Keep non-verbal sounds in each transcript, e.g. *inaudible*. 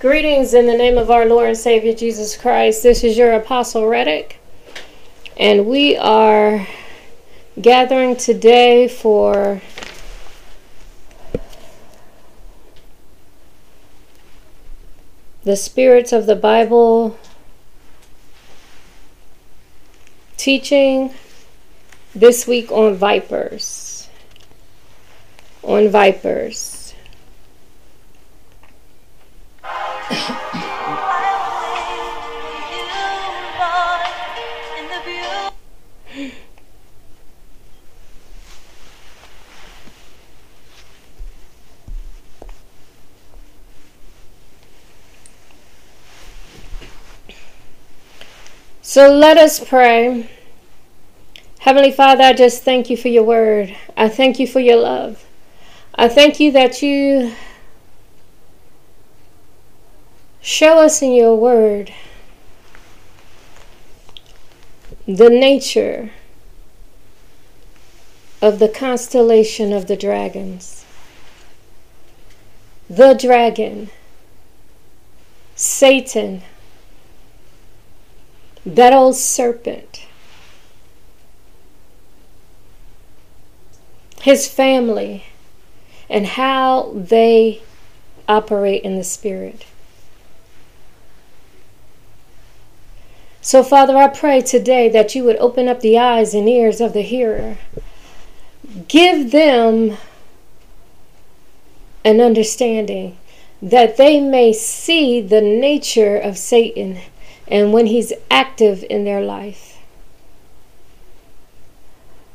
Greetings in the name of our Lord and Savior Jesus Christ. This is your Apostle Reddick, and we are gathering today for the Spirits of the Bible teaching this week on vipers. On vipers. So let us pray. Heavenly Father, I just thank you for your word. I thank you for your love. I thank you that you show us in your word the nature of the constellation of the dragons. The dragon, Satan, that old serpent, his family, and how they operate in the spirit. So, Father, I pray today that you would open up the eyes and ears of the hearer. Give them an understanding that they may see the nature of Satan and when he's active in their life.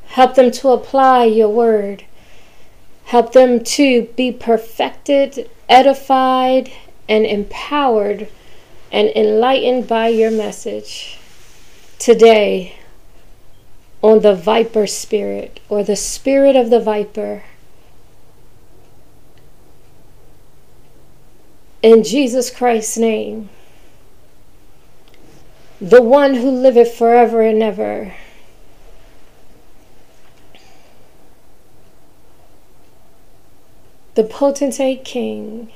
Help them to apply your word. Help them to be perfected, edified, and empowered and enlightened by your message today on the viper spirit or the spirit of the viper. In Jesus Christ's name, the one who liveth forever and ever. The potentate king.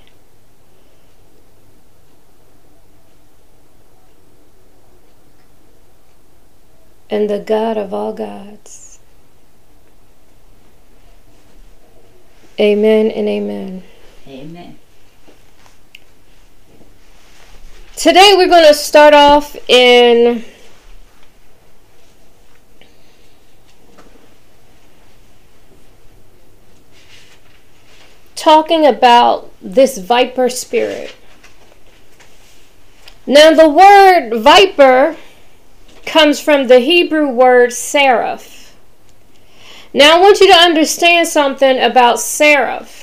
and the God of all gods. Amen and amen. Amen. Today we're going to start off in talking about this viper spirit. Now, the word viper comes from the Hebrew word seraph. Now, I want you to understand something about seraph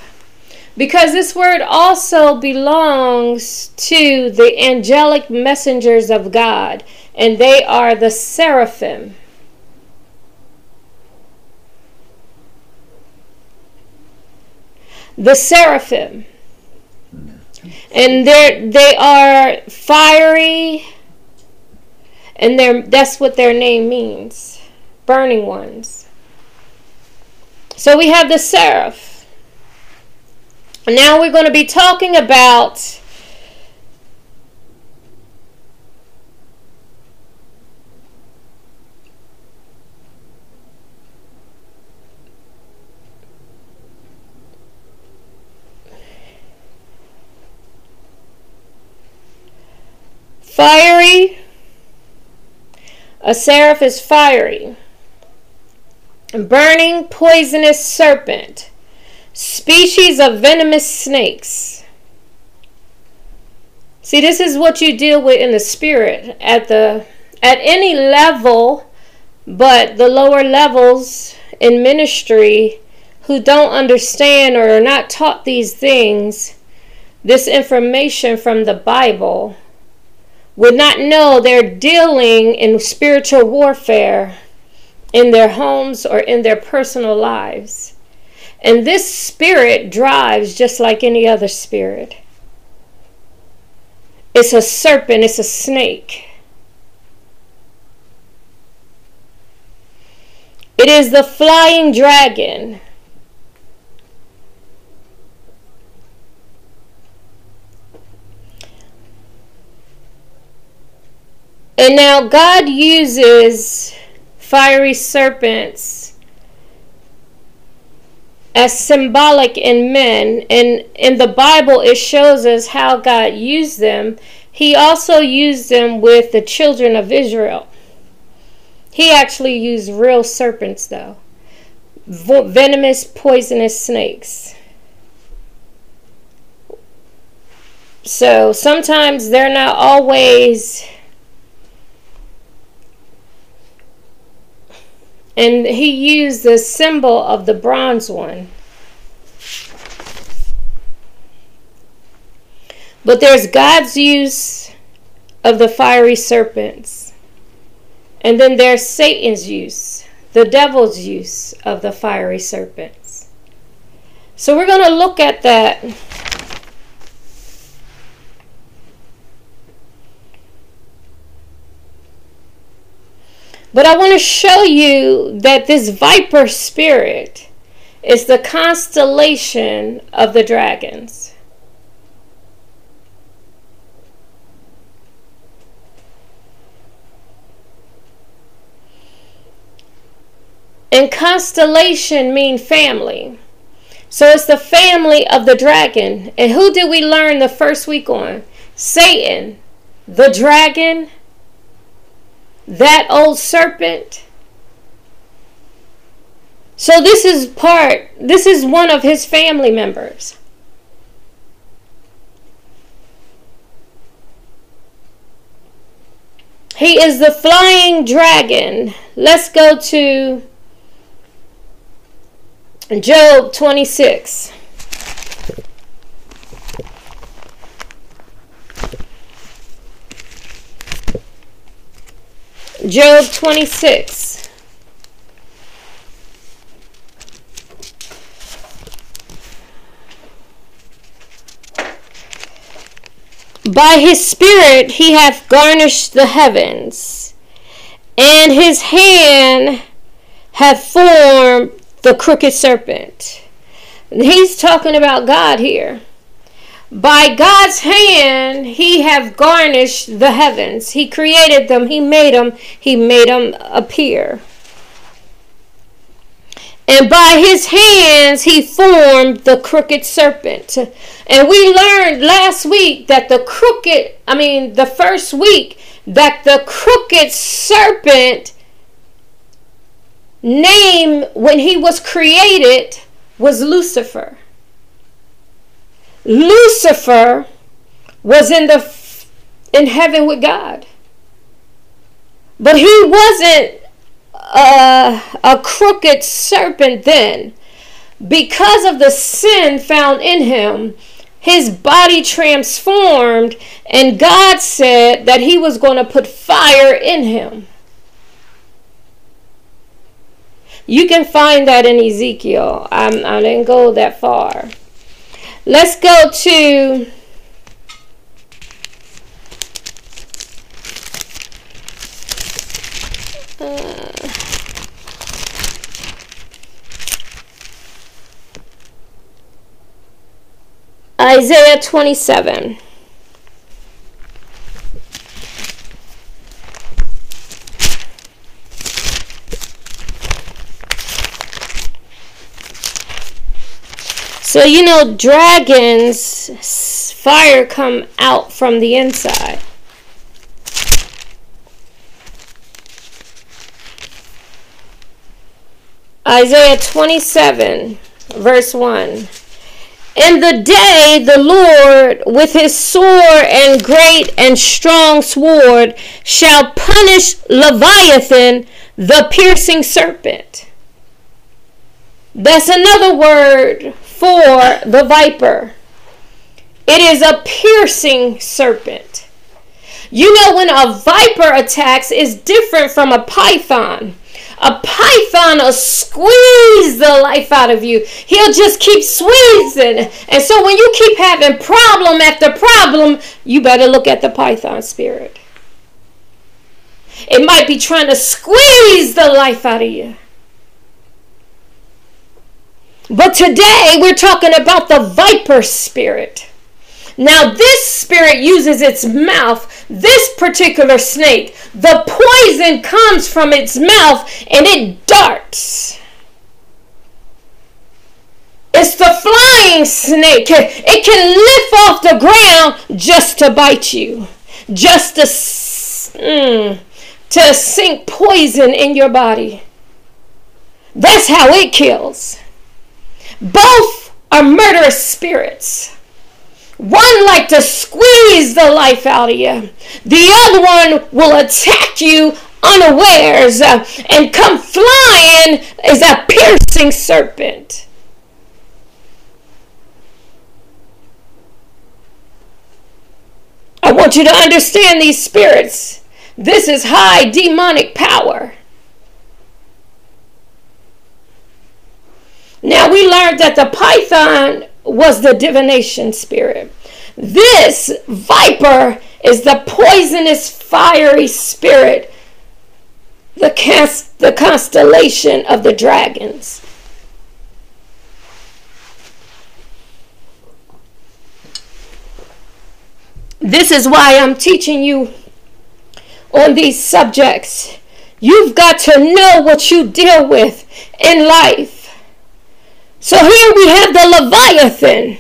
because this word also belongs to the angelic messengers of God, and they are the seraphim. The seraphim. And they are fiery and they that's what their name means. Burning ones. So we have the seraph. Now we're going to be talking about fiery. A seraph is fiery. Burning poisonous serpent species of venomous snakes. See, this is what you deal with in the spirit at the at any level, but the lower levels in ministry who don't understand or are not taught these things, this information from the Bible, would not know they're dealing in spiritual warfare in their homes or in their personal lives. And this spirit drives just like any other spirit. It's a serpent, it's a snake. It is the flying dragon. And now God uses fiery serpents as symbolic in men. And in the Bible, it shows us how God used them. He also used them with the children of Israel. He actually used real serpents, though venomous, poisonous snakes. So sometimes they're not always And he used the symbol of the bronze one. But there's God's use of the fiery serpents. And then there's Satan's use, the devil's use of the fiery serpents. So we're going to look at that But I want to show you that this viper spirit is the constellation of the dragons. And constellation mean family. So it's the family of the dragon. And who did we learn the first week on? Satan, the dragon, that old serpent. So this is part, this is one of his family members. He is the flying dragon. Let's go to Job 26. Job 26. By his spirit he hath garnished the heavens, and his hand hath formed the crooked serpent. He's talking about God here. By God's hand, He have garnished the heavens. He created them. He made them. He made them appear. And by his hands he formed the crooked serpent. And we learned last week that the crooked, I mean, the first week, that the crooked serpent name when he was created was Lucifer. Lucifer was in the in heaven with God. But he wasn't a, a crooked serpent then. Because of the sin found in him, his body transformed, and God said that he was going to put fire in him. You can find that in Ezekiel. I'm, I didn't go that far. Let's go to uh, Isaiah 27. So you know dragons fire come out from the inside. Isaiah 27 verse 1 In the day the Lord with his sword and great and strong sword shall punish Leviathan the piercing serpent That's another word for the viper. It is a piercing serpent. You know, when a viper attacks, is different from a python. A python will squeeze the life out of you. He'll just keep squeezing. And so when you keep having problem after problem, you better look at the python spirit. It might be trying to squeeze the life out of you. But today we're talking about the viper spirit. Now, this spirit uses its mouth, this particular snake, the poison comes from its mouth and it darts. It's the flying snake. It can lift off the ground just to bite you, just to, mm, to sink poison in your body. That's how it kills. Both are murderous spirits. One like to squeeze the life out of you. The other one will attack you unawares uh, and come flying as a piercing serpent. I want you to understand these spirits. This is high demonic power. Now we learned that the python was the divination spirit. This viper is the poisonous, fiery spirit, the, cast, the constellation of the dragons. This is why I'm teaching you on these subjects. You've got to know what you deal with in life. So here we have the Leviathan,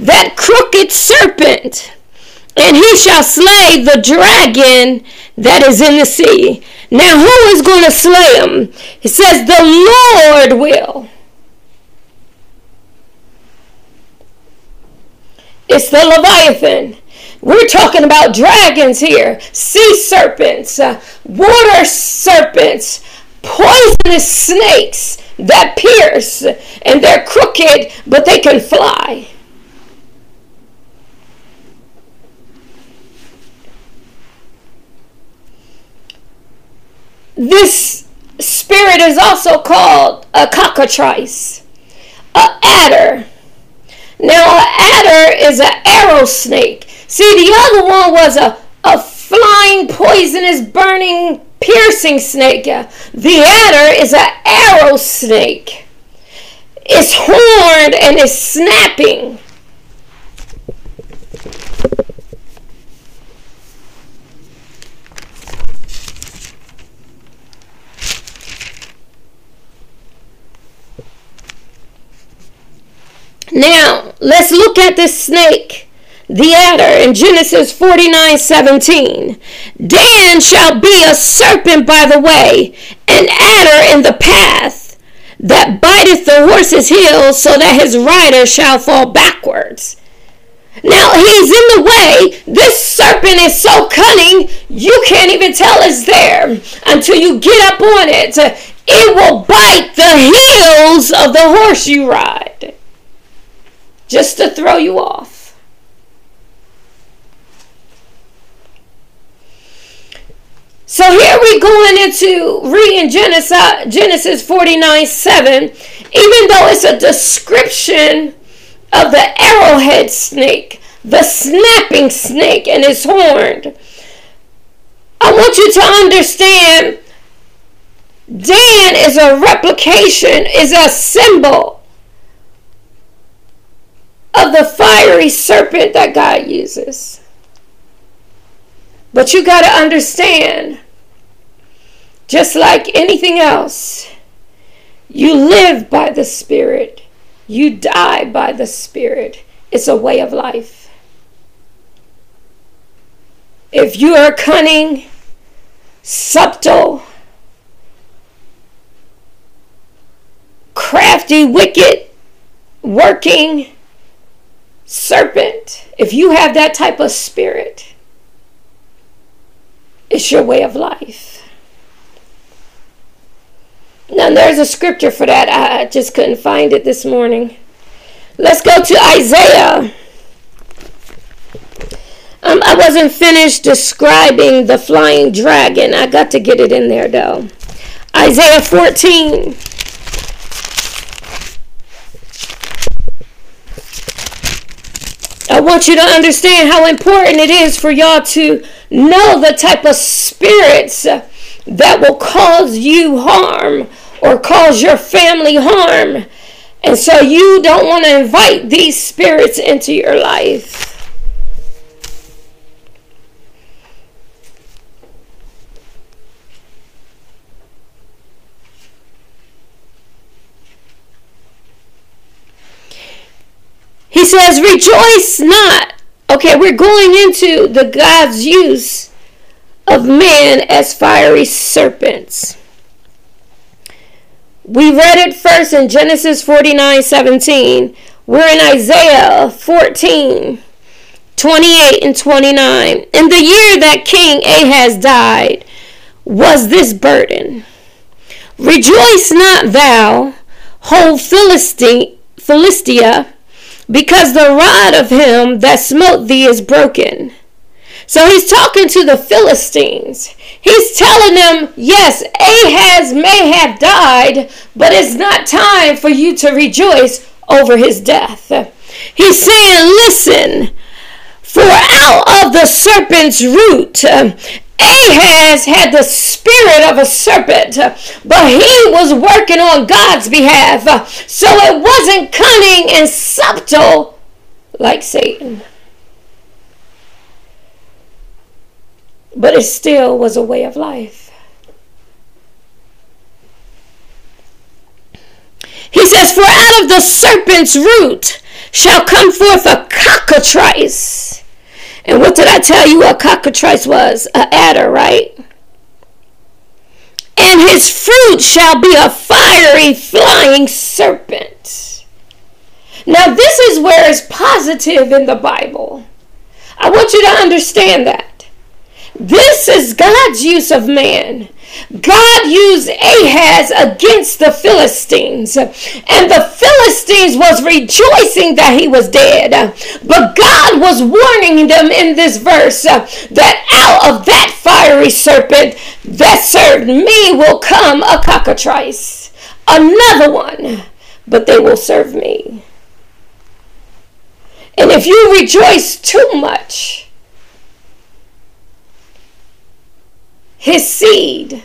that crooked serpent, and he shall slay the dragon that is in the sea. Now, who is going to slay him? It says, The Lord will. It's the Leviathan. We're talking about dragons here, sea serpents, uh, water serpents, poisonous snakes that pierce and they're crooked, but they can fly. This spirit is also called a cockatrice, a adder. Now, an adder is an arrow snake. See, the other one was a, a flying, poisonous, burning piercing snake. The adder is an arrow snake. It's horned and it's snapping. Now, let's look at this snake the adder in Genesis 49 17. Dan shall be a serpent by the way, an adder in the path, that biteth the horse's heels, so that his rider shall fall backwards. Now he's in the way. This serpent is so cunning, you can't even tell it's there until you get up on it. It will bite the heels of the horse you ride just to throw you off. So here we going into reading Genesis, Genesis 49 7, even though it's a description of the arrowhead snake, the snapping snake, and its horned. I want you to understand Dan is a replication, is a symbol of the fiery serpent that God uses. But you got to understand, just like anything else, you live by the Spirit, you die by the Spirit. It's a way of life. If you are cunning, subtle, crafty, wicked, working serpent, if you have that type of spirit, it's your way of life. Now, there's a scripture for that. I just couldn't find it this morning. Let's go to Isaiah. Um, I wasn't finished describing the flying dragon. I got to get it in there though. Isaiah 14. I want you to understand how important it is for y'all to know the type of spirits that will cause you harm or cause your family harm. And so you don't want to invite these spirits into your life. He says, Rejoice not. Okay, we're going into the God's use of man as fiery serpents. We read it first in Genesis 49 17. We're in Isaiah 14 28 and 29. In the year that King Ahaz died, was this burden Rejoice not thou, whole Philistine, Philistia because the rod of him that smote thee is broken. So he's talking to the Philistines. He's telling them, yes, Ahaz may have died, but it's not time for you to rejoice over his death. He's saying, listen, for out of the serpent's root Ahaz had the spirit of a serpent, but he was working on God's behalf. So it wasn't cunning and subtle like Satan. But it still was a way of life. He says, For out of the serpent's root shall come forth a cockatrice and what did I tell you a cockatrice was? A adder, right? And his fruit shall be a fiery flying serpent. Now, this is where it's positive in the Bible. I want you to understand that. This is God's use of man. God used Ahaz against the Philistines, and the Philistines was rejoicing that he was dead. But God was warning them in this verse uh, that out of that fiery serpent that served me will come a cockatrice, another one, but they will serve me. And if you rejoice too much, his seed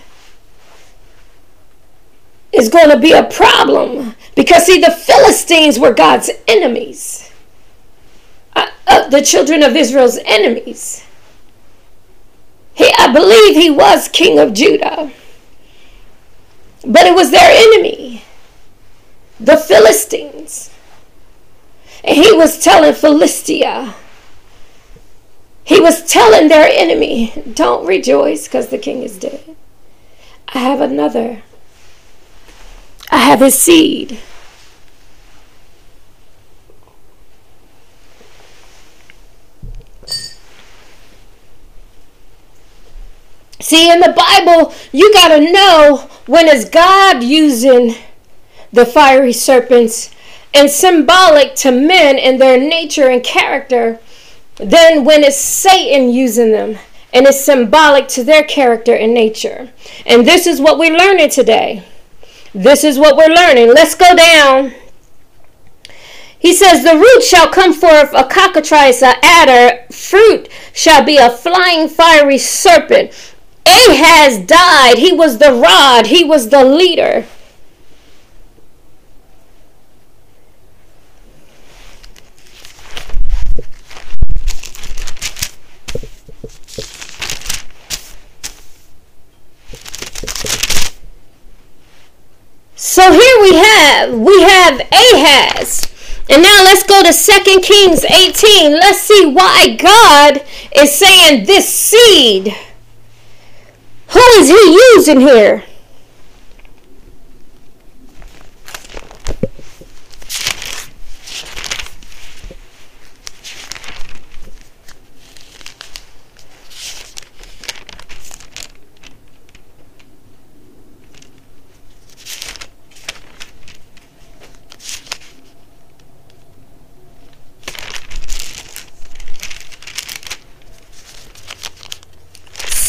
is going to be a problem because see the philistines were god's enemies uh, uh, the children of israel's enemies. He, i believe he was king of judah but it was their enemy the philistines. And he was telling philistia he was telling their enemy, Don't rejoice because the king is dead. I have another. I have his seed. See, in the Bible, you got to know when is God using the fiery serpents and symbolic to men in their nature and character then when it's Satan using them and it's symbolic to their character and nature. And this is what we're learning today. This is what we're learning. Let's go down. He says, The root shall come forth a cockatrice, a adder, fruit shall be a flying fiery serpent. Ahaz died. He was the rod, he was the leader. So here we have we have Ahaz. And now let's go to 2 Kings 18. Let's see why God is saying this seed. Who is he using here?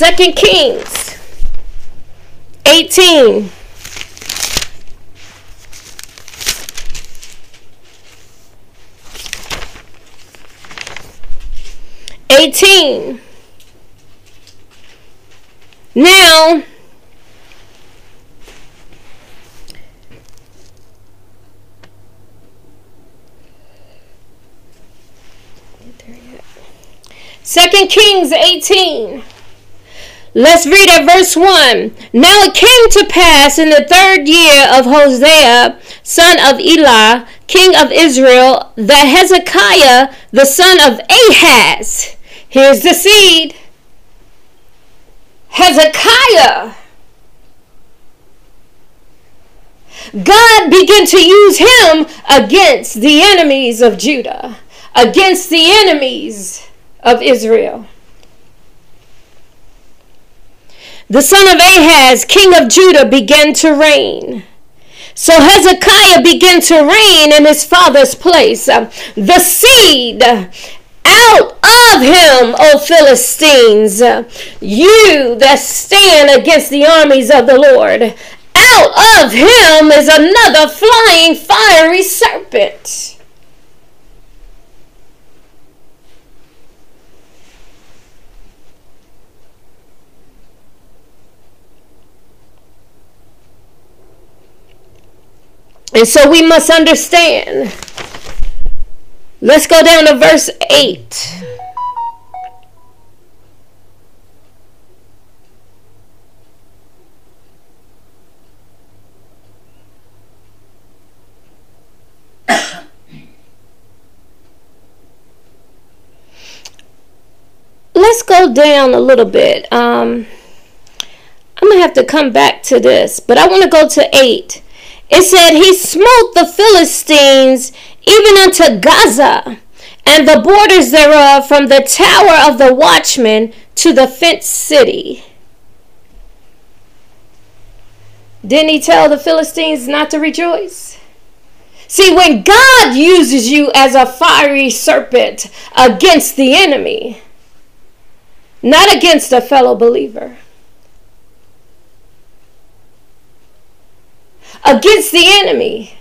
Second Kings 18. Eighteen. Now, Second Kings 18. Let's read at verse 1. Now it came to pass in the third year of Hosea, son of Elah, king of Israel, that Hezekiah, the son of Ahaz, here's the seed. Hezekiah. God began to use him against the enemies of Judah, against the enemies of Israel. The son of Ahaz, king of Judah, began to reign. So Hezekiah began to reign in his father's place. Um, the seed out of him, O Philistines, you that stand against the armies of the Lord. Out of him is another flying fiery serpent. And so we must understand. Let's go down to verse 8. *coughs* Let's go down a little bit. Um, I'm going to have to come back to this, but I want to go to 8. It said, He smote the Philistines even unto Gaza, and the borders thereof from the tower of the watchman to the fenced city. Didn't he tell the Philistines not to rejoice? See, when God uses you as a fiery serpent against the enemy, not against a fellow believer, against the enemy.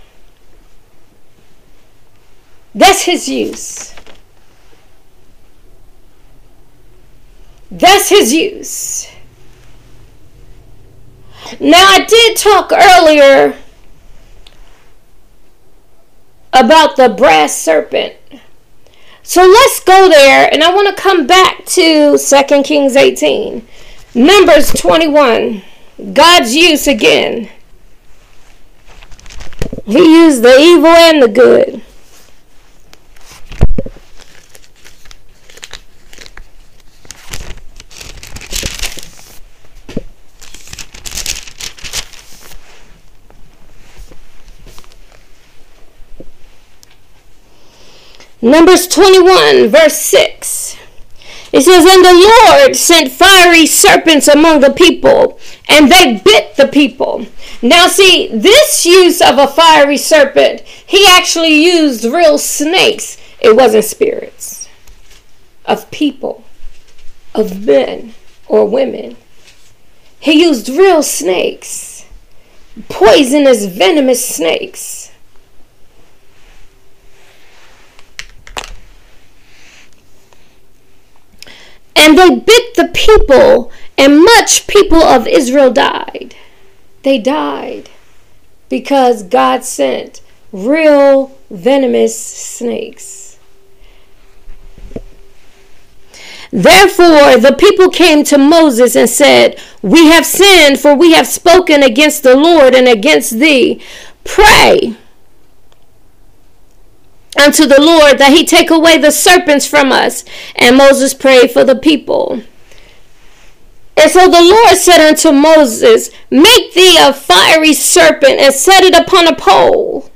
That's his use. That's his use. Now, I did talk earlier about the brass serpent. So let's go there, and I want to come back to 2 Kings 18. Numbers 21. God's use again. He used the evil and the good. Numbers 21, verse 6. It says, And the Lord sent fiery serpents among the people, and they bit the people. Now, see, this use of a fiery serpent, he actually used real snakes. It wasn't spirits of people, of men or women. He used real snakes, poisonous, venomous snakes. And they bit the people, and much people of Israel died. They died because God sent real venomous snakes. Therefore, the people came to Moses and said, We have sinned, for we have spoken against the Lord and against thee. Pray unto the Lord that he take away the serpents from us. And Moses prayed for the people. And so the Lord said unto Moses, Make thee a fiery serpent and set it upon a pole.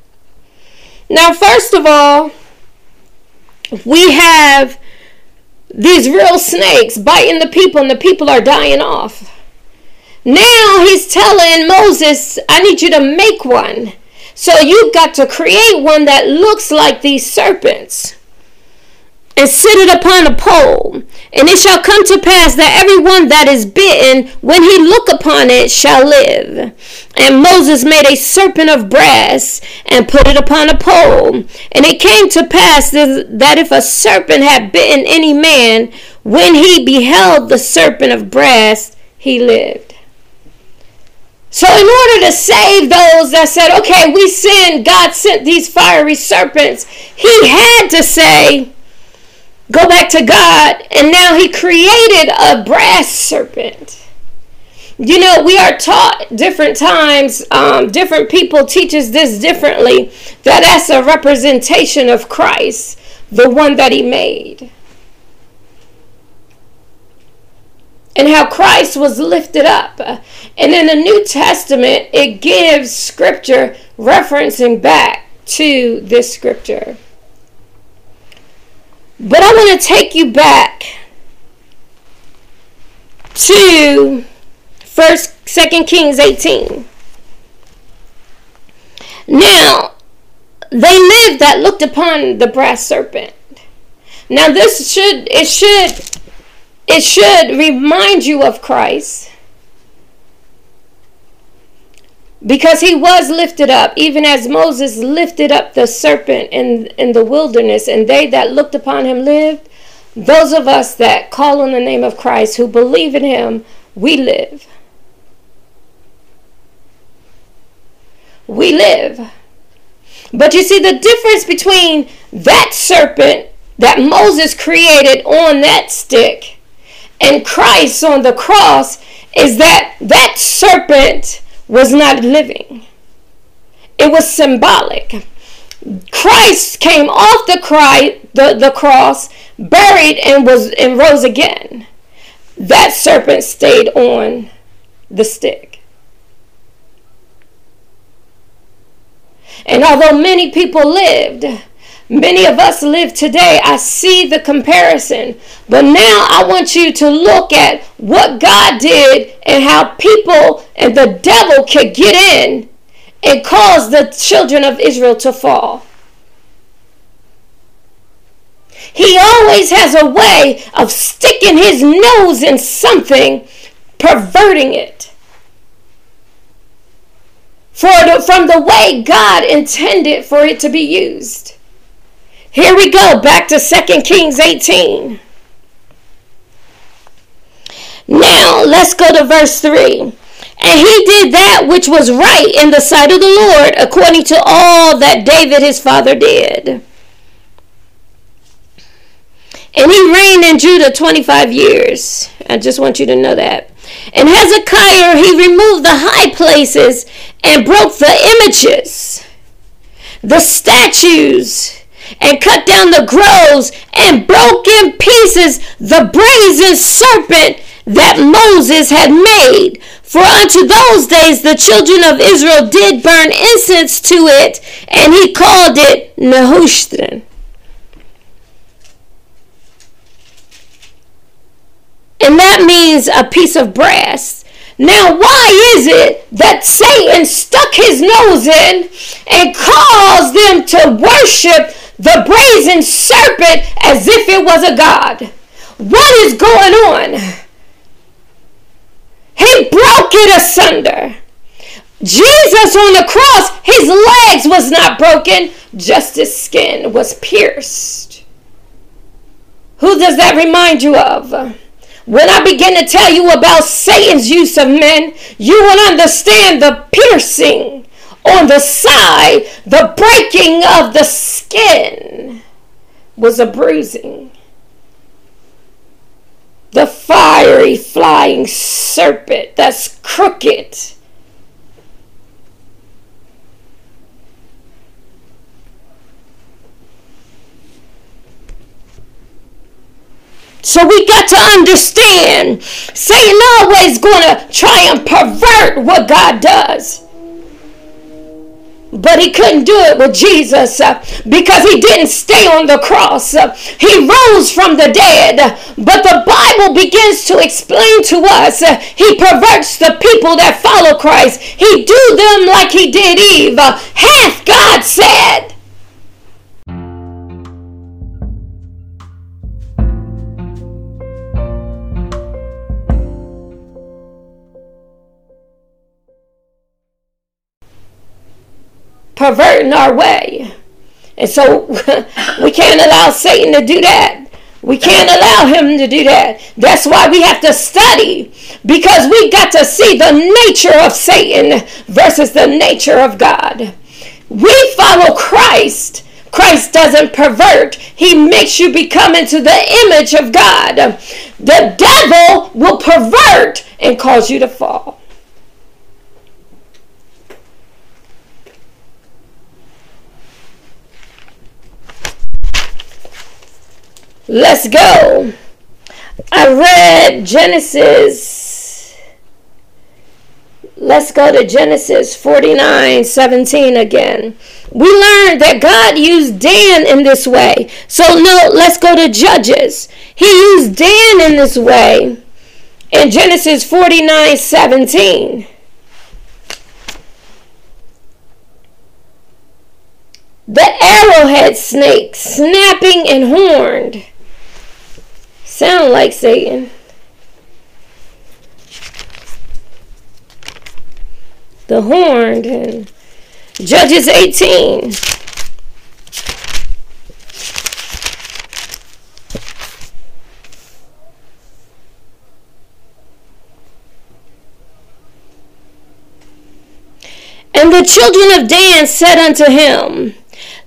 Now, first of all, we have these real snakes biting the people, and the people are dying off. Now he's telling Moses, I need you to make one. So you've got to create one that looks like these serpents. and sit it upon a pole. And it shall come to pass that everyone that is bitten, when he look upon it, shall live. And Moses made a serpent of brass and put it upon a pole. And it came to pass that if a serpent had bitten any man, when he beheld the serpent of brass, he lived. So, in order to save those that said, okay, we sinned, God sent these fiery serpents, he had to say, go back to God, and now he created a brass serpent. You know, we are taught different times, um, different people teaches this differently, that that's a representation of Christ, the one that he made. And how Christ was lifted up. And in the New Testament, it gives scripture referencing back to this scripture. But I want to take you back to first second Kings 18. Now, they lived that looked upon the brass serpent. Now this should it should it should remind you of Christ because he was lifted up, even as Moses lifted up the serpent in, in the wilderness, and they that looked upon him lived. Those of us that call on the name of Christ, who believe in him, we live. We live. But you see, the difference between that serpent that Moses created on that stick and Christ on the cross is that that serpent was not living. It was symbolic. Christ came off the, cry, the, the cross, buried, and was and rose again. That serpent stayed on the stick. And although many people lived, Many of us live today. I see the comparison. But now I want you to look at what God did and how people and the devil could get in and cause the children of Israel to fall. He always has a way of sticking his nose in something, perverting it. For the, from the way God intended for it to be used. Here we go, back to 2 Kings 18. Now, let's go to verse 3. And he did that which was right in the sight of the Lord, according to all that David his father did. And he reigned in Judah 25 years. I just want you to know that. And Hezekiah, he removed the high places and broke the images, the statues, and cut down the groves and broke in pieces the brazen serpent that Moses had made. For unto those days the children of Israel did burn incense to it, and he called it Nehushtan. And that means a piece of brass. Now, why is it that Satan stuck his nose in and caused them to worship the brazen serpent as if it was a god. What is going on? He broke it asunder. Jesus on the cross, his legs was not broken, just his skin was pierced. Who does that remind you of? When I begin to tell you about Satan's use of men, you will understand the piercing on the side, the breaking of the skin was a bruising. The fiery flying serpent that's crooked. So we got to understand Satan always going to try and pervert what God does. But he couldn't do it with Jesus uh, because he didn't stay on the cross. Uh, he rose from the dead. But the Bible begins to explain to us uh, he perverts the people that follow Christ. He do them like he did Eve. Hath God said. Perverting our way. And so *laughs* we can't allow Satan to do that. We can't allow him to do that. That's why we have to study because we got to see the nature of Satan versus the nature of God. We follow Christ. Christ doesn't pervert. He makes you become into the image of God. The devil will pervert and cause you to fall. Let's go. I read Genesis. Let's go to Genesis 49 17 again. We learned that God used Dan in this way. So, no, let's go to Judges. He used Dan in this way in Genesis 49 17. The arrowhead snake, snapping and horned sound like Satan. The horned and Judges 18. And the children of Dan said unto him,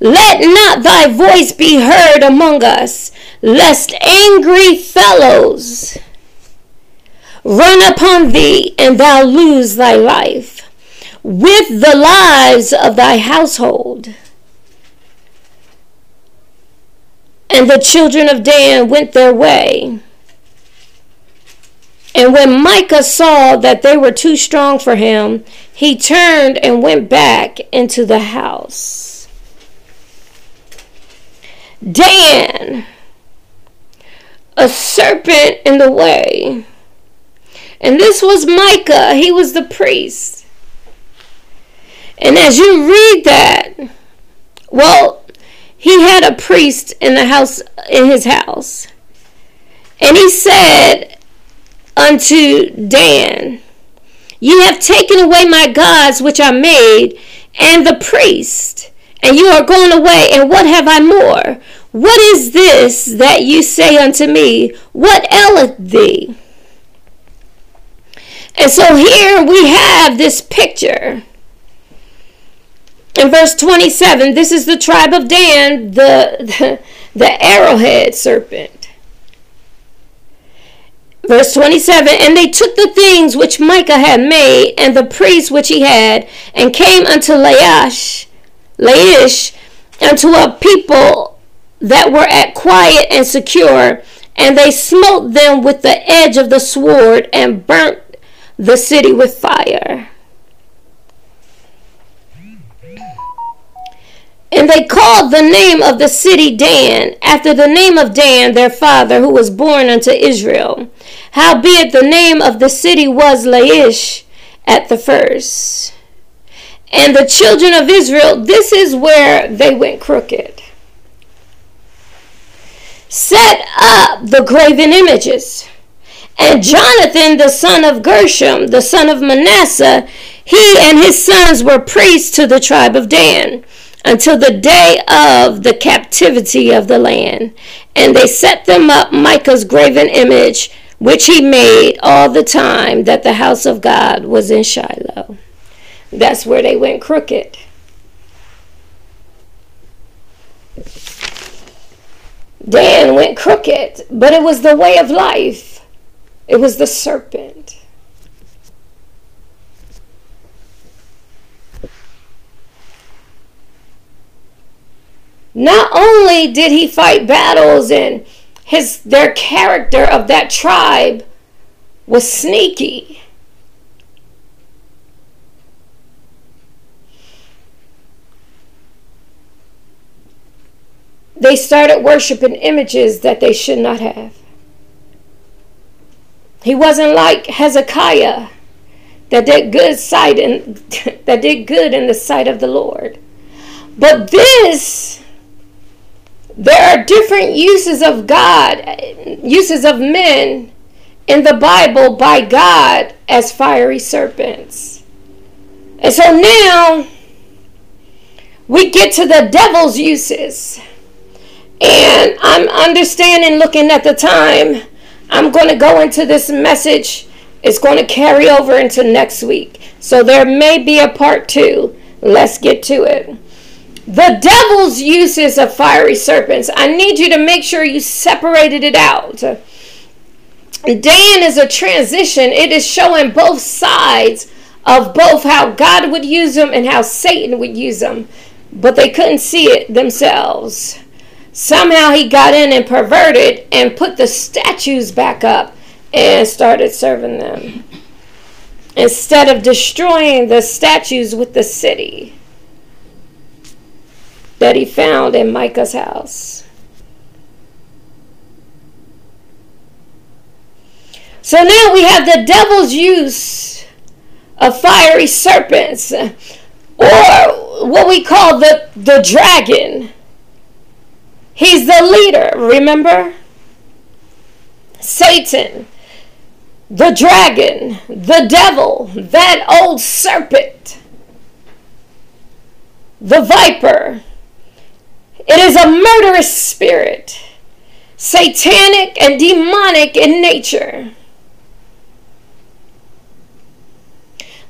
Let not thy voice be heard among us, lest angry fellows run upon thee and thou lose thy life with the lives of thy household. And the children of Dan went their way. And when Micah saw that they were too strong for him, he turned and went back into the house. Dan a serpent in the way. And this was Micah, he was the priest. And as you read that, well, he had a priest in the house in his house. And he said unto Dan, You have taken away my gods which I made, and the priest, and you are gone away, and what have I more? What is this that you say unto me? What aileth thee? And so here we have this picture. In verse 27, this is the tribe of Dan, the, the, *laughs* the arrowhead serpent. Verse 27 And they took the things which Micah had made, and the priests which he had, and came unto Laish, Laish, unto a people that were at quiet and secure, and they smote them with the edge of the sword and burnt the city with fire. And they called the name of the city Dan, after the name of Dan, their father, who was born unto Israel. Howbeit the name of the city was Laish at the first. And the children of Israel, this is where they went crooked set up the graven images. And Jonathan, the son of Gershom, the son of Manasseh, he and his sons were priests to the tribe of Dan until the day of the captivity of the land. And they set them up Micah's graven image, which he made all the time that the house of God was in Shiloh. That's where they went crooked. Dan went crooked, but it was the way of life. It was the serpent. Not only did he fight battles and his their character of that tribe was sneaky. They started worshiping images that they should not have. He wasn't like Hezekiah that did good sight and *laughs* that did good in the sight of the Lord. But this there are different uses of God, uses of men in the Bible by God as fiery serpents. And so now we get to the devil's uses. And I'm understanding, looking at the time, I'm going to go into this message. It's going to carry over into next week. So there may be a part two. Let's get to it. The devil's uses of fiery serpents. I need you to make sure you separated it out. Dan is a transition. It is showing both sides of both how God would use them and how Satan would use them. But they couldn't see it themselves. Somehow he got in and perverted and put the statues back up and started serving them. Instead of destroying the statues with the city that he found in Micah's house. So now we have the devil's use of fiery serpents, or what we call the, the dragon. He's the leader, remember? Satan, the dragon, the devil, that old serpent, the viper. It is a murderous spirit, satanic and demonic in nature.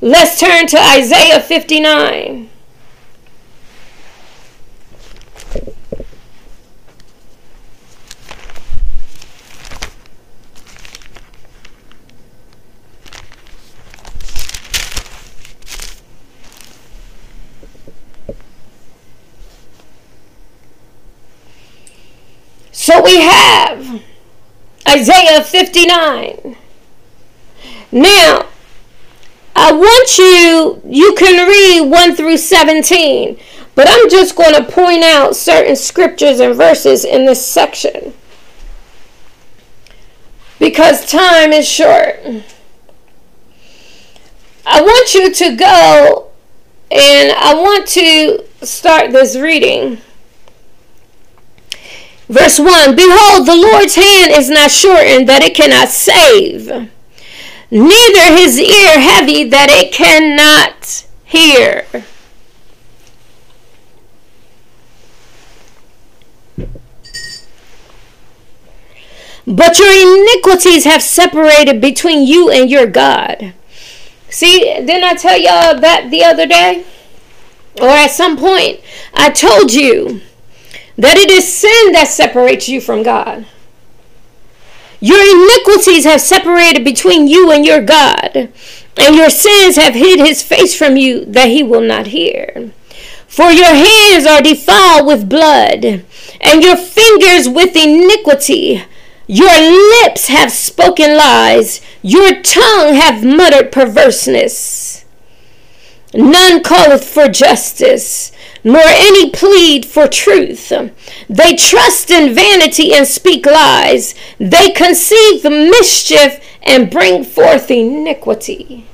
Let's turn to Isaiah 59. So we have Isaiah 59. Now, I want you, you can read 1 through 17, but I'm just going to point out certain scriptures and verses in this section because time is short. I want you to go and I want to start this reading. Verse 1 Behold, the Lord's hand is not shortened that it cannot save neither his ear heavy that it cannot hear. But your iniquities have separated between you and your God. See, didn't I tell y'all that the other day? Or at some point, I told you that it is sin that separates you from God. Your iniquities have separated between you and your God, and your sins have hid his face from you that he will not hear. For your hands are defiled with blood, and your fingers with iniquity. Your lips have spoken lies, your tongue hath muttered perverseness. None calleth for justice, nor any plead for truth. They trust in vanity and speak lies. They conceive the mischief and bring forth iniquity.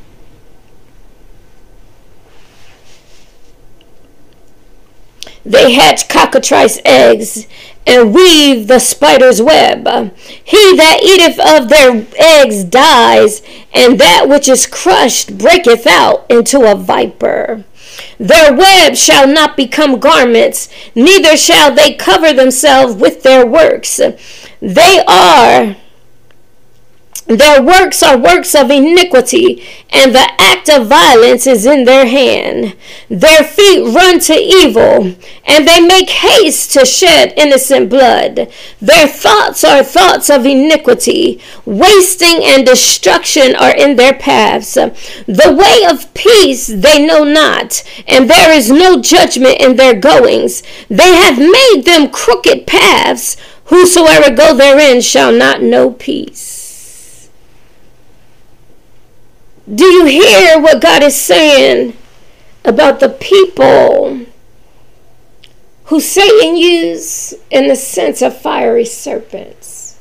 They hatch cockatrice eggs and weave the spider's web. He that eateth of their eggs dies, and that which is crushed breaketh out into a viper. Their web shall not become garments, neither shall they cover themselves with their works. They are their works are works of iniquity, and the act of violence is in their hand. Their feet run to evil, and they make haste to shed innocent blood. Their thoughts are thoughts of iniquity. Wasting and destruction are in their paths. The way of peace they know not, and there is no judgment in their goings. They have made them crooked paths. Whosoever go therein shall not know peace. Do you hear what God is saying about the people who Satan used in the sense of fiery serpents?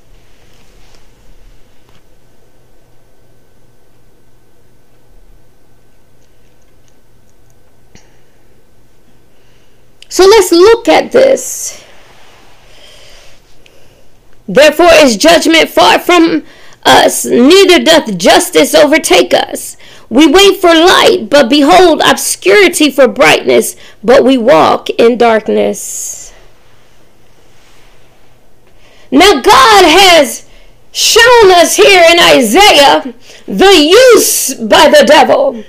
So let's look at this. Therefore is judgment far from us, neither doth justice overtake us. We wait for light, but behold obscurity for brightness, but we walk in darkness. Now, God has shown us here in Isaiah the use by the devil,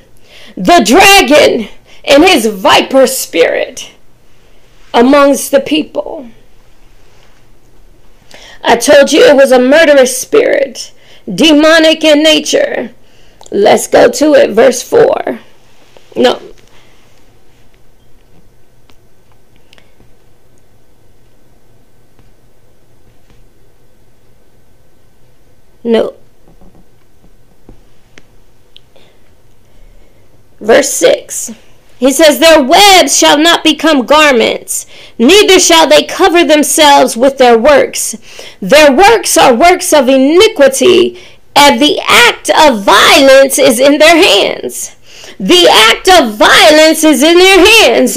the dragon, and his viper spirit amongst the people. I told you it was a murderous spirit, demonic in nature. Let's go to it, verse 4. No. No. Verse 6. He says, Their webs shall not become garments, neither shall they cover themselves with their works. Their works are works of iniquity, and the act of violence is in their hands. The act of violence is in their hands.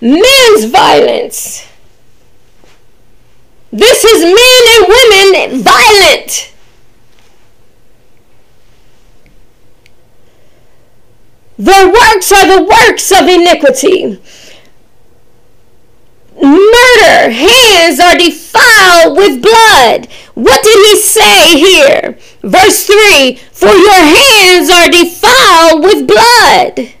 Men's violence. This is men and women violent. Their works are the works of iniquity. Murder, hands are defiled with blood. What did he say here? Verse 3 For your hands are defiled with blood.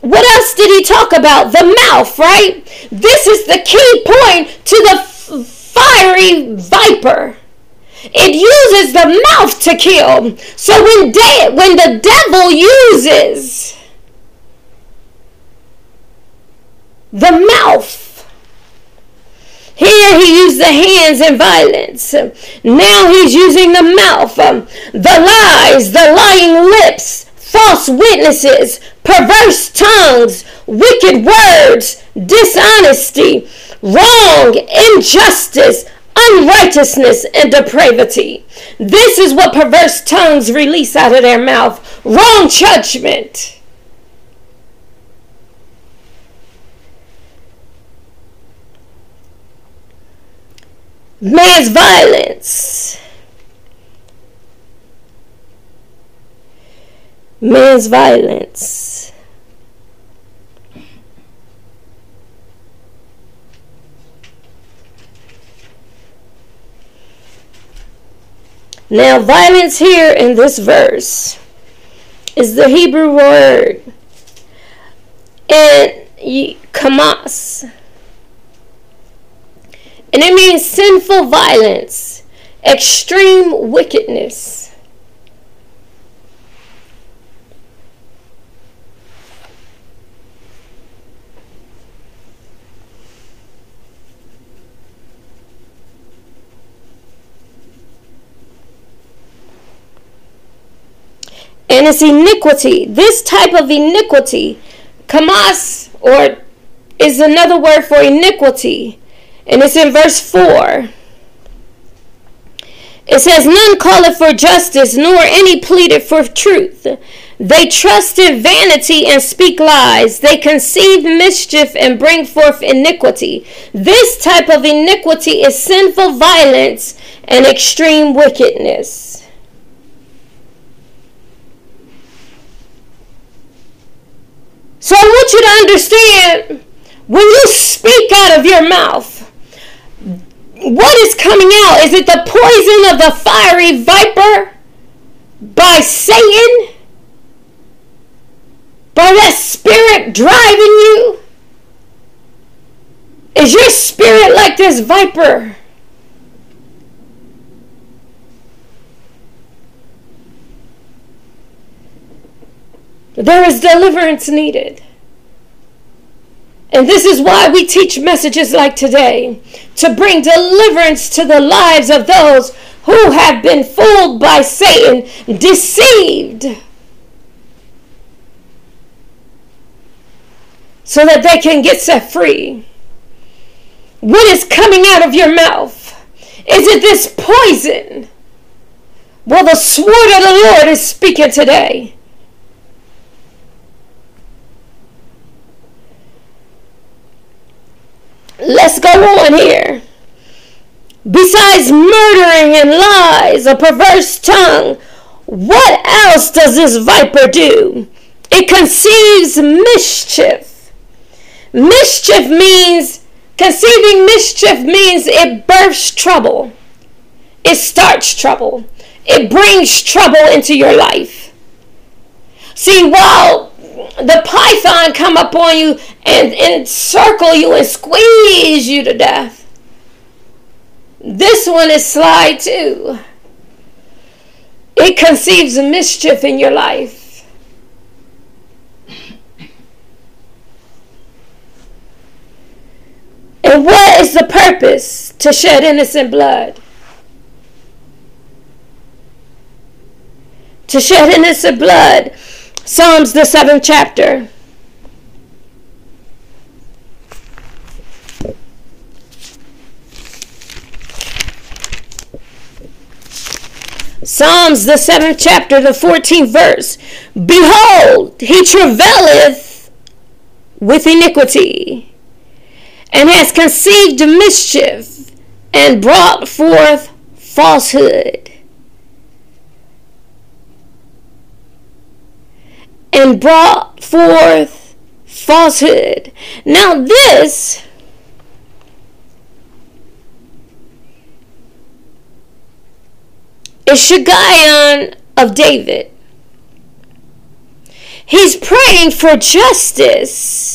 What else did he talk about? The mouth, right? This is the key point to the fiery viper. It uses the mouth to kill. So when de- when the devil uses the mouth, here he used the hands in violence. Now he's using the mouth, the lies, the lying lips, false witnesses, perverse tongues, wicked words, dishonesty, wrong, injustice, unrighteousness and depravity. This is what perverse tongues release out of their mouth wrong judgment. Man's violence. Man's violence. Now, violence here in this verse is the Hebrew word and kamas. And it means sinful violence, extreme wickedness. And it's iniquity. This type of iniquity, kamas, or is another word for iniquity, and it's in verse 4. It says, None calleth for justice, nor any pleaded for truth. They trust in vanity and speak lies. They conceive mischief and bring forth iniquity. This type of iniquity is sinful violence and extreme wickedness. So I want you to understand when you speak out of your mouth, what is coming out? Is it the poison of the fiery viper by Satan? By that spirit driving you? Is your spirit like this viper? There is deliverance needed. And this is why we teach messages like today to bring deliverance to the lives of those who have been fooled by Satan, deceived, so that they can get set free. What is coming out of your mouth? Is it this poison? Well, the sword of the Lord is speaking today. Let's go on here. Besides murdering and lies, a perverse tongue, what else does this viper do? It conceives mischief. Mischief means, conceiving mischief means it births trouble. It starts trouble. It brings trouble into your life. See, while the python come up on you and encircle you and squeeze you to death, this one is sly too. It conceives mischief in your life. And what is the purpose to shed innocent blood? To shed innocent blood. Psalms, the seventh chapter. Psalms, the seventh chapter, the 14th verse. Behold, he travaileth with iniquity, and has conceived mischief, and brought forth falsehood. And brought forth falsehood. Now, this is Shiggaion of David. He's praying for justice.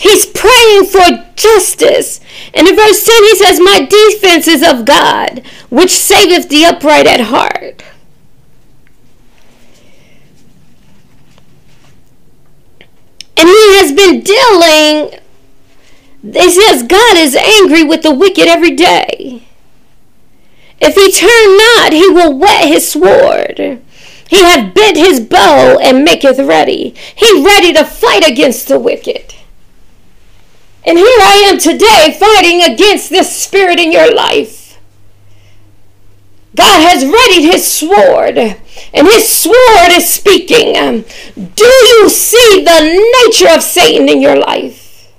He's praying for justice. And in verse 10, he says, My defense is of God, which saveth the upright at heart. And he has been dealing it says God is angry with the wicked every day. If he turn not, he will whet his sword. He hath bent his bow and maketh ready. He ready to fight against the wicked. And here I am today fighting against this spirit in your life. God has readied his sword, and his sword is speaking. Do you see the nature of Satan in your life?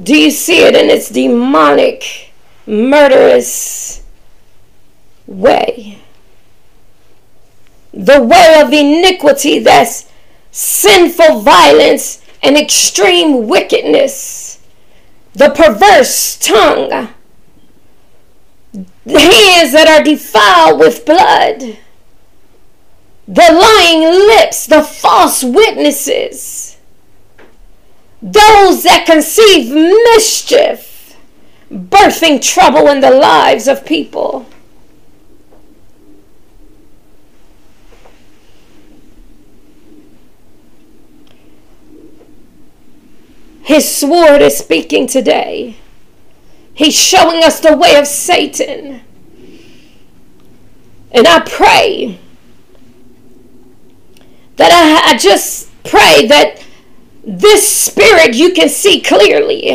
Do you see it in its demonic, murderous way? The way of iniquity that's sinful violence and extreme wickedness. The perverse tongue. The hands that are defiled with blood. The lying lips, the false witnesses those that conceive mischief, birthing trouble in the lives of people. His sword is speaking today. He's showing us the way of Satan. And I pray that I, I just pray that this spirit you can see clearly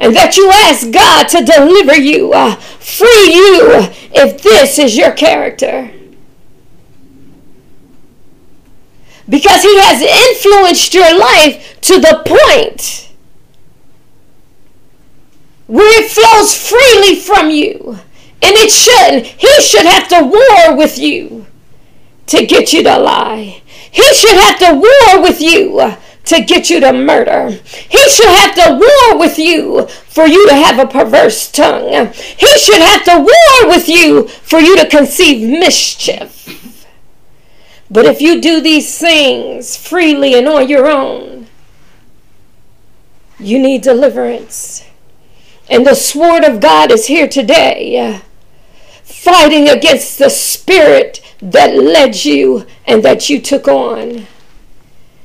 and that you ask God to deliver you, uh, free you if this is your character. Because he has influenced your life to the point where it flows freely from you. And it shouldn't. He should have to war with you to get you to lie. He should have to war with you to get you to murder. He should have to war with you for you to have a perverse tongue. He should have to war with you for you to conceive mischief. But if you do these things freely and on your own, you need deliverance. And the sword of God is here today, uh, fighting against the spirit that led you and that you took on.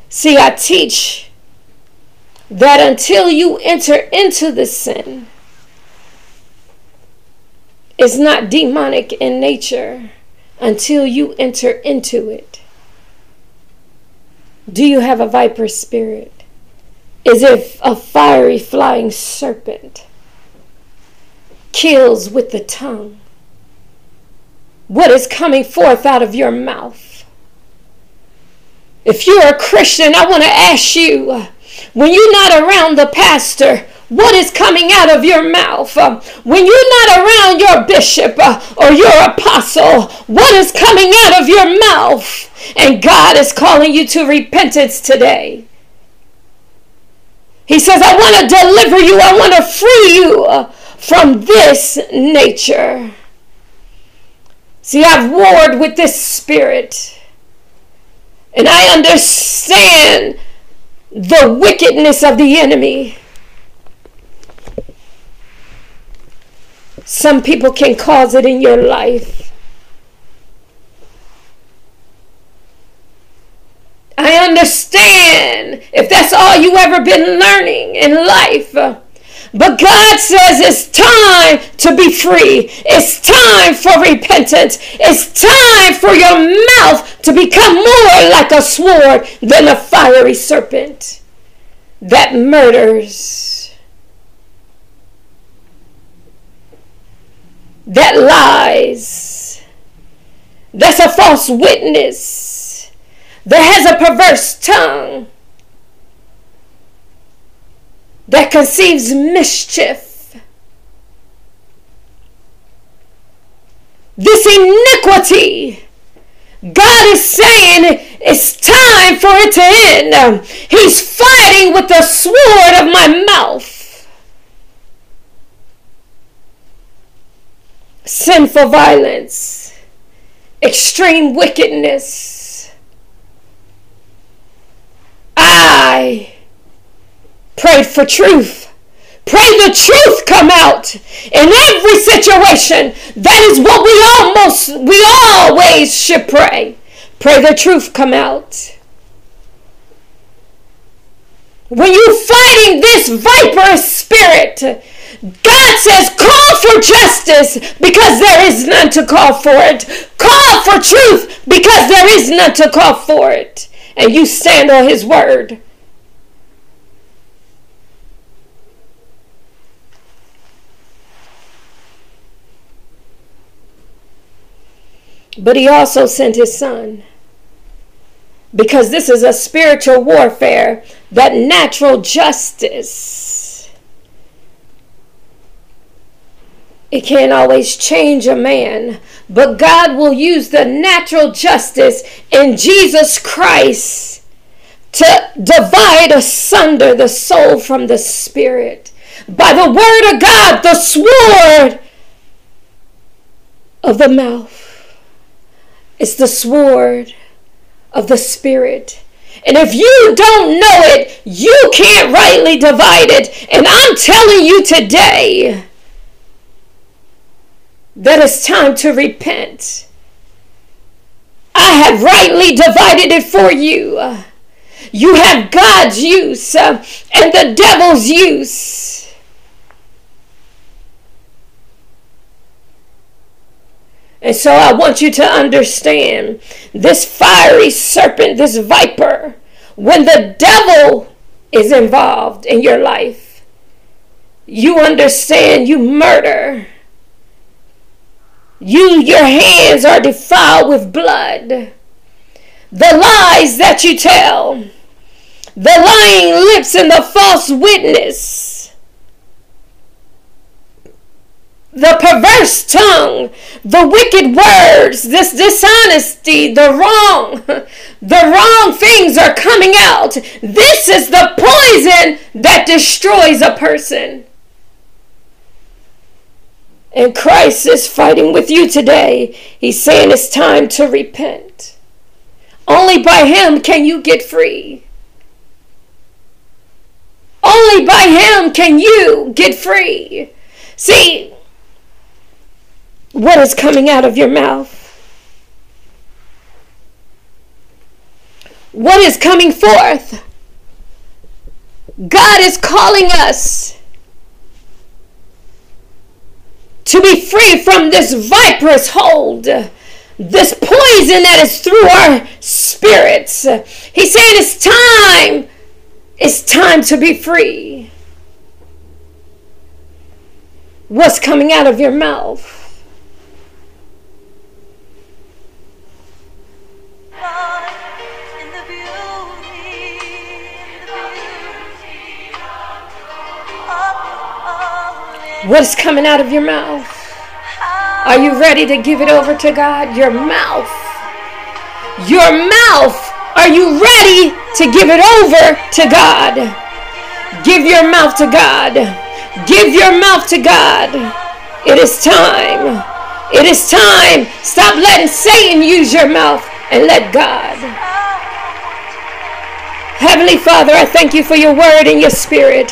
See, I teach that until you enter into the sin, it's not demonic in nature until you enter into it. Do you have a viper spirit? Is it a fiery flying serpent? Kills with the tongue. What is coming forth out of your mouth? If you're a Christian, I want to ask you when you're not around the pastor, what is coming out of your mouth? When you're not around your bishop uh, or your apostle, what is coming out of your mouth? And God is calling you to repentance today. He says, I want to deliver you, I want to free you uh, from this nature. See, I've warred with this spirit. And I understand the wickedness of the enemy. Some people can cause it in your life. I understand if that's all you ever been learning in life. But God says it's time to be free. It's time for repentance. It's time for your mouth to become more like a sword than a fiery serpent that murders, that lies, that's a false witness, that has a perverse tongue that conceives mischief. This iniquity, God is saying it's time for it to end. He's fighting with the sword of my mouth. Sinful violence, extreme wickedness. I prayed for truth. Pray the truth come out in every situation. That is what we almost, we always should pray. Pray the truth come out. When you're fighting this viperous spirit, God says, call for justice because there is none to call for it. Call for truth because there is none to call for it. And you stand on his word. But he also sent his son. Because this is a spiritual warfare, that natural justice. It can't always change a man, but God will use the natural justice in Jesus Christ to divide asunder the soul from the spirit. By the word of God, the sword of the mouth. It's the sword of the Spirit. And if you don't know it, you can't rightly divide it. And I'm telling you today that it's time to repent. I have rightly divided it for you. You have God's use uh, and the devil's use. And so I want you to understand this fiery serpent, this viper, when the devil is involved in your life, you understand you murder. You, your hands are defiled with blood. The lies that you tell, the lying lips and the false witness the perverse tongue, the wicked words, this dishonesty, the wrong, *laughs* the wrong things are coming out. This is the poison that destroys a person. And Christ is fighting with you today. He's saying it's time to repent. Only by Him can you get free. Only by Him can you get free. See, what is coming out of your mouth? What is coming forth? God is calling us to be free from this viperous hold, this poison that is through our spirits. He's saying it's time, it's time to be free. What's coming out of your mouth? What's coming out of your mouth? Are you ready to give it over to God? Your mouth. Your mouth. Are you ready to give it over to God? Give your mouth to God. Give your mouth to God. It is time. It is time. Stop letting Satan use your mouth and let God. Heavenly Father, I thank you for your word and your spirit.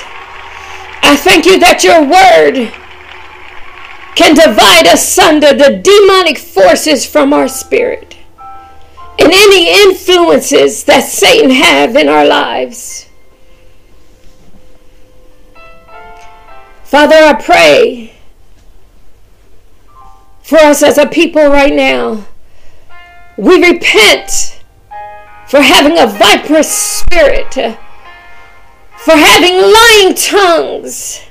I thank you that your word can divide asunder the demonic forces from our spirit and any influences that Satan have in our lives. Father, I pray for us as a people right now. We repent for having a viper spirit, for having lying tongues,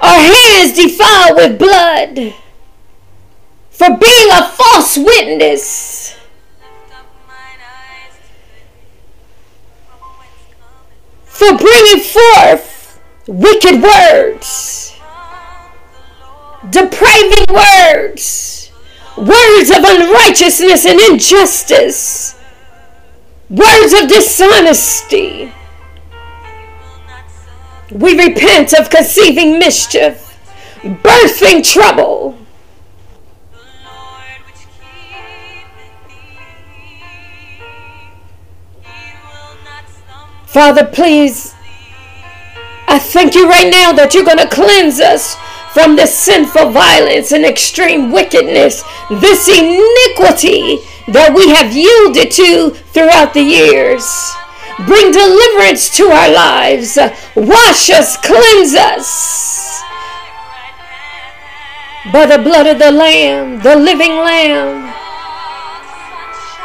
our hands defiled with blood, for being a false witness. For bringing forth wicked words, depraving words, words of unrighteousness and injustice, words of dishonesty. We repent of conceiving mischief, birthing trouble. Father, please, I thank you right now that you're going to cleanse us from this sinful violence and extreme wickedness, this iniquity that we have yielded to throughout the years. Bring deliverance to our lives. Wash us, cleanse us. By the blood of the Lamb, the living Lamb,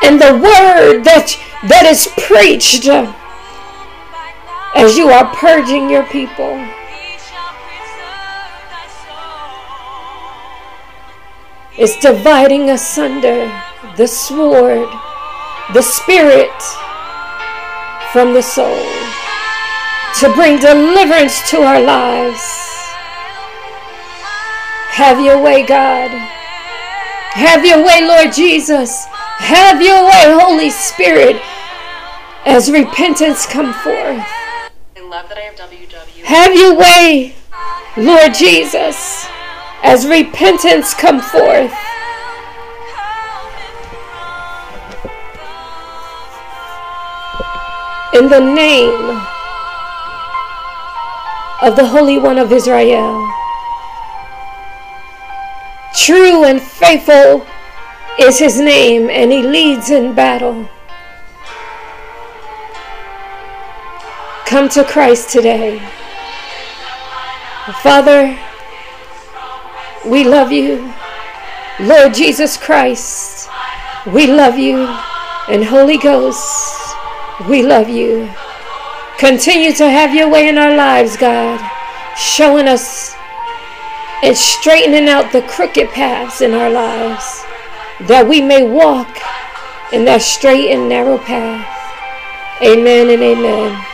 and the word that, that is preached as you are purging your people. It's dividing asunder the sword, the spirit from the soul, to bring deliverance to our lives. Have your way, God. Have your way, Lord Jesus. Have your way, Holy Spirit, as repentance come forth. Have your way, Lord Jesus, as repentance come forth. In the name of the Holy One of Israel. True and faithful is his name, and he leads in battle. Come to Christ today. Father, we love you. Lord Jesus Christ, we love you. And Holy Ghost, we love you. Continue to have your way in our lives, God, showing us and straightening out the crooked paths in our lives that we may walk in that straight and narrow path. Amen and amen.